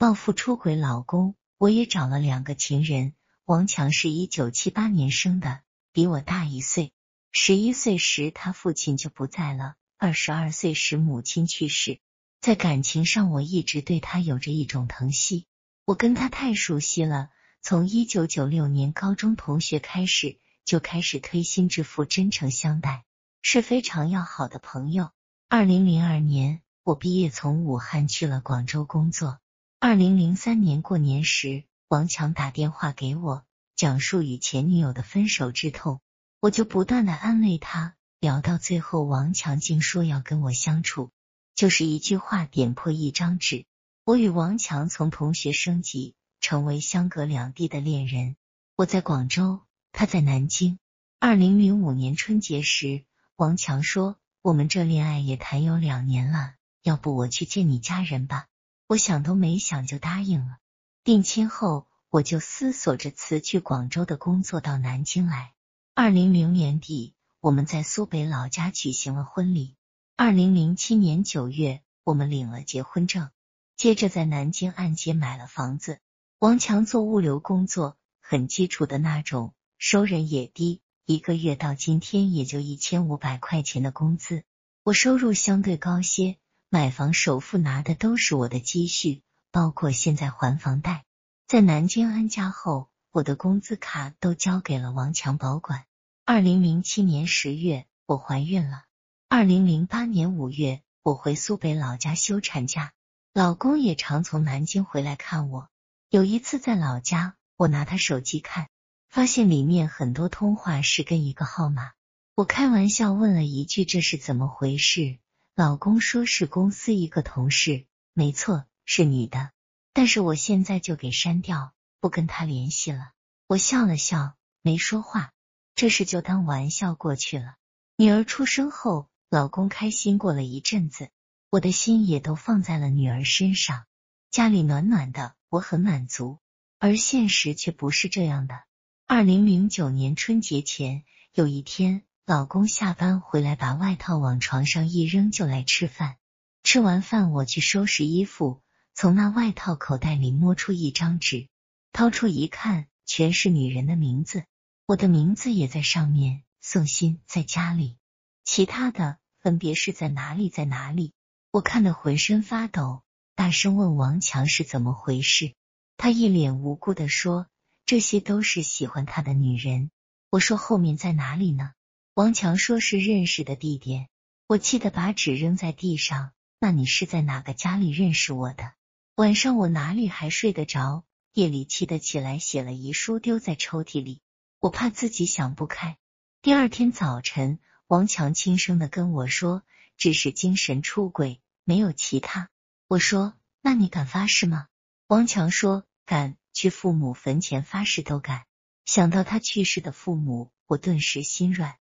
报复出轨老公，我也找了两个情人。王强是一九七八年生的，比我大一岁。十一岁时，他父亲就不在了；二十二岁时，母亲去世。在感情上，我一直对他有着一种疼惜。我跟他太熟悉了，从一九九六年高中同学开始，就开始推心置腹、真诚相待，是非常要好的朋友。二零零二年，我毕业从武汉去了广州工作。二零零三年过年时，王强打电话给我，讲述与前女友的分手之痛。我就不断的安慰他，聊到最后，王强竟说要跟我相处，就是一句话点破一张纸。我与王强从同学升级成为相隔两地的恋人。我在广州，他在南京。二零零五年春节时，王强说：“我们这恋爱也谈有两年了，要不我去见你家人吧？”我想都没想就答应了。定亲后，我就思索着辞去广州的工作，到南京来。二零零年底，我们在苏北老家举行了婚礼。二零零七年九月，我们领了结婚证，接着在南京按揭买了房子。王强做物流工作，很基础的那种，收人也低，一个月到今天也就一千五百块钱的工资。我收入相对高些，买房首付拿的都是我的积蓄，包括现在还房贷。在南京安家后，我的工资卡都交给了王强保管。二零零七年十月，我怀孕了。二零零八年五月，我回苏北老家休产假，老公也常从南京回来看我。有一次在老家，我拿他手机看，发现里面很多通话是跟一个号码。我开玩笑问了一句：“这是怎么回事？”老公说是公司一个同事，没错，是女的。但是我现在就给删掉，不跟他联系了。我笑了笑，没说话。这事就当玩笑过去了。女儿出生后，老公开心过了一阵子，我的心也都放在了女儿身上。家里暖暖的，我很满足。而现实却不是这样的。二零零九年春节前有一天，老公下班回来，把外套往床上一扔，就来吃饭。吃完饭，我去收拾衣服，从那外套口袋里摸出一张纸，掏出一看，全是女人的名字。我的名字也在上面，宋鑫在家里，其他的分别是在哪里，在哪里？我看得浑身发抖，大声问王强是怎么回事。他一脸无辜的说：“这些都是喜欢他的女人。”我说：“后面在哪里呢？”王强说是认识的地点。我气得把纸扔在地上。那你是在哪个家里认识我的？晚上我哪里还睡得着？夜里气得起来，写了遗书丢在抽屉里。我怕自己想不开。第二天早晨，王强轻声的跟我说：“只是精神出轨，没有其他。”我说：“那你敢发誓吗？”王强说：“敢，去父母坟前发誓都敢。”想到他去世的父母，我顿时心软。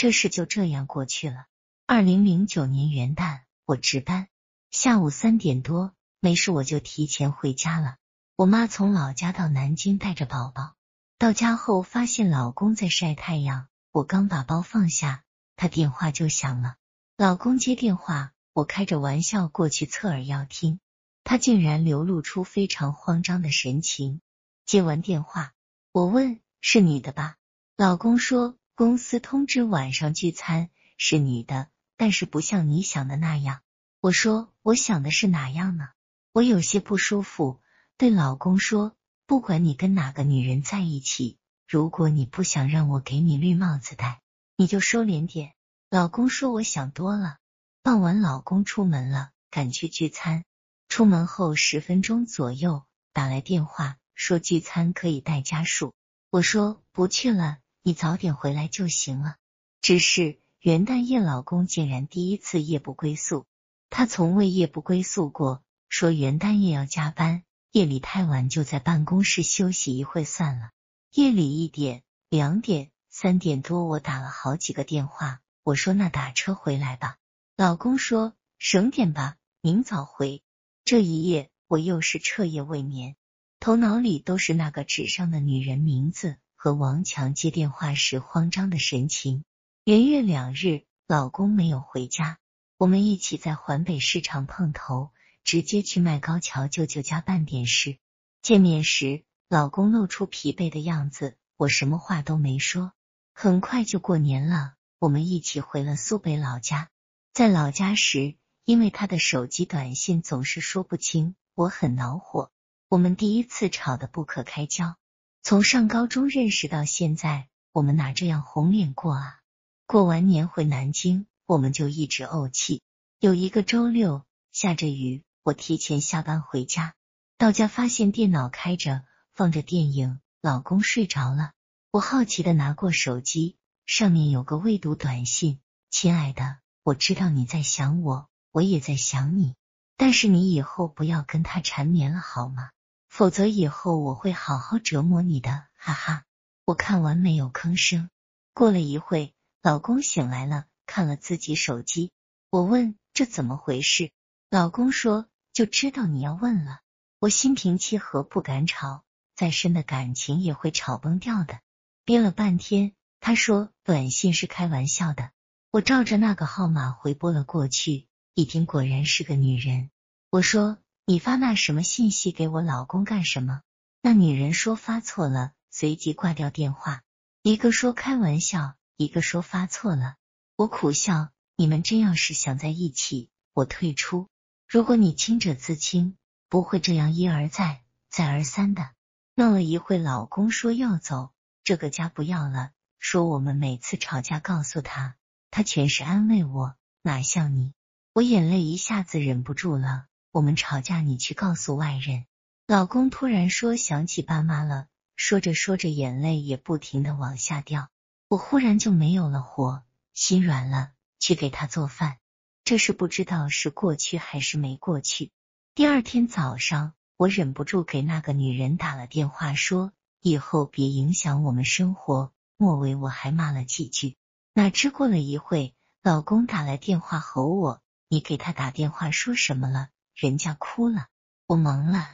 这事就这样过去了。二零零九年元旦，我值班，下午三点多，没事我就提前回家了。我妈从老家到南京带着宝宝。到家后发现老公在晒太阳，我刚把包放下，他电话就响了。老公接电话，我开着玩笑过去侧耳要听，他竟然流露出非常慌张的神情。接完电话，我问是女的吧？老公说公司通知晚上聚餐，是女的，但是不像你想的那样。我说我想的是哪样呢？我有些不舒服，对老公说。不管你跟哪个女人在一起，如果你不想让我给你绿帽子戴，你就收敛点。老公说我想多了。傍晚，老公出门了，赶去聚餐。出门后十分钟左右，打来电话说聚餐可以带家属。我说不去了，你早点回来就行了。只是元旦夜，老公竟然第一次夜不归宿。他从未夜不归宿过，说元旦夜要加班。夜里太晚，就在办公室休息一会算了。夜里一点、两点、三点多，我打了好几个电话。我说：“那打车回来吧。”老公说：“省点吧，明早回。”这一夜，我又是彻夜未眠，头脑里都是那个纸上的女人名字和王强接电话时慌张的神情。连月两日，老公没有回家，我们一起在环北市场碰头。直接去麦高桥舅舅家办点事。见面时，老公露出疲惫的样子，我什么话都没说。很快就过年了，我们一起回了苏北老家。在老家时，因为他的手机短信总是说不清，我很恼火。我们第一次吵得不可开交。从上高中认识到现在，我们哪这样红脸过啊？过完年回南京，我们就一直怄气。有一个周六，下着雨，我提前下班回家，到家发现电脑开着，放着电影，老公睡着了。我好奇的拿过手机，上面有个未读短信：“亲爱的，我知道你在想我，我也在想你，但是你以后不要跟他缠绵了好吗？否则以后我会好好折磨你的。”哈哈，我看完没有吭声。过了一会，老公醒来了，看了自己手机。我问。这怎么回事？老公说就知道你要问了。我心平气和，不敢吵，再深的感情也会吵崩掉的。憋了半天，他说短信是开玩笑的。我照着那个号码回拨了过去，一听果然是个女人。我说你发那什么信息给我老公干什么？那女人说发错了，随即挂掉电话。一个说开玩笑，一个说发错了。我苦笑。你们真要是想在一起，我退出。如果你清者自清，不会这样一而再、再而三的闹了一会。老公说要走，这个家不要了。说我们每次吵架告诉他，他全是安慰我，哪像你？我眼泪一下子忍不住了。我们吵架，你去告诉外人。老公突然说想起爸妈了，说着说着眼泪也不停的往下掉。我忽然就没有了火，心软了。去给他做饭，这是不知道是过去还是没过去。第二天早上，我忍不住给那个女人打了电话，说以后别影响我们生活。末尾我还骂了几句。哪知过了一会，老公打来电话吼我：“你给他打电话说什么了？人家哭了。”我懵了，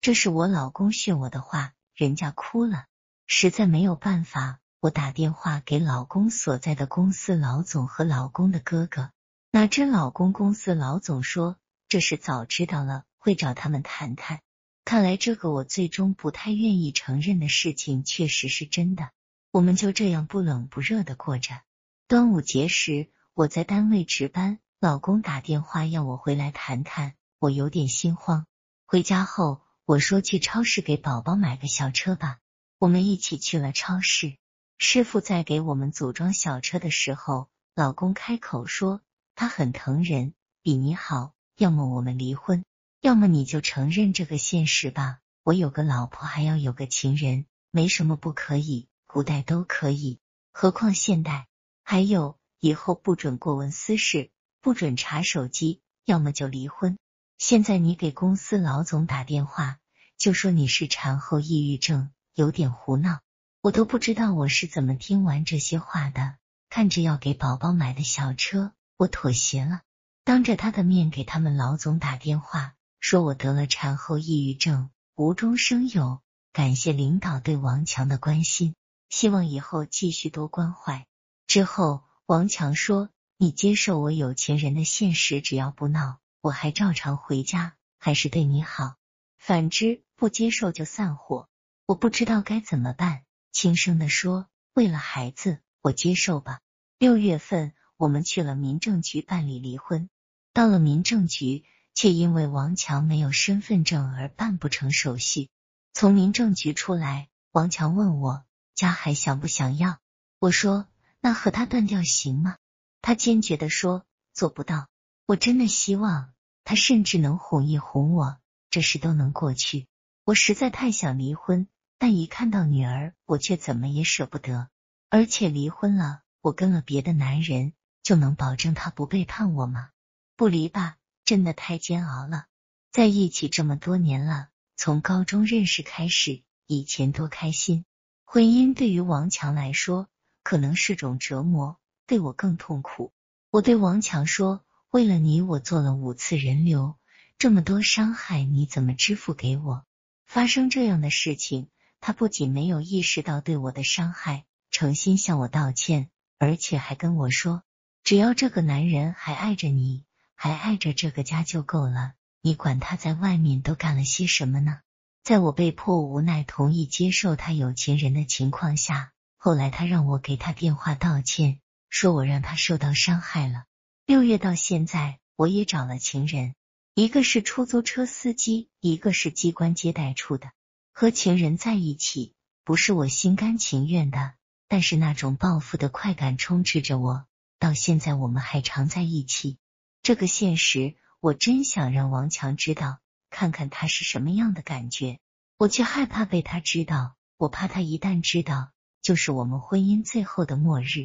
这是我老公训我的话，人家哭了，实在没有办法。我打电话给老公所在的公司老总和老公的哥哥，哪知老公公司老总说这事早知道了，会找他们谈谈。看来这个我最终不太愿意承认的事情确实是真的。我们就这样不冷不热的过着。端午节时，我在单位值班，老公打电话要我回来谈谈，我有点心慌。回家后，我说去超市给宝宝买个小车吧，我们一起去了超市。师傅在给我们组装小车的时候，老公开口说他很疼人，比你好，要么我们离婚，要么你就承认这个现实吧。我有个老婆，还要有个情人，没什么不可以，古代都可以，何况现代？还有以后不准过问私事，不准查手机，要么就离婚。现在你给公司老总打电话，就说你是产后抑郁症，有点胡闹。我都不知道我是怎么听完这些话的。看着要给宝宝买的小车，我妥协了，当着他的面给他们老总打电话，说我得了产后抑郁症，无中生有，感谢领导对王强的关心，希望以后继续多关怀。之后，王强说：“你接受我有钱人的现实，只要不闹，我还照常回家，还是对你好；反之，不接受就散伙。”我不知道该怎么办。轻声的说：“为了孩子，我接受吧。”六月份，我们去了民政局办理离婚。到了民政局，却因为王强没有身份证而办不成手续。从民政局出来，王强问我家还想不想要？我说：“那和他断掉行吗？”他坚决的说：“做不到。”我真的希望他甚至能哄一哄我，这事都能过去。我实在太想离婚。但一看到女儿，我却怎么也舍不得。而且离婚了，我跟了别的男人，就能保证他不背叛我吗？不离吧，真的太煎熬了。在一起这么多年了，从高中认识开始，以前多开心。婚姻对于王强来说，可能是种折磨，对我更痛苦。我对王强说：“为了你，我做了五次人流，这么多伤害，你怎么支付给我？”发生这样的事情。他不仅没有意识到对我的伤害，诚心向我道歉，而且还跟我说，只要这个男人还爱着你，还爱着这个家就够了，你管他在外面都干了些什么呢？在我被迫无奈同意接受他有情人的情况下，后来他让我给他电话道歉，说我让他受到伤害了。六月到现在，我也找了情人，一个是出租车司机，一个是机关接待处的。和情人在一起不是我心甘情愿的，但是那种报复的快感充斥着我。到现在，我们还常在一起。这个现实，我真想让王强知道。看看他是什么样的感觉，我却害怕被他知道，我怕他一旦知道，就是我们婚姻最后的末日。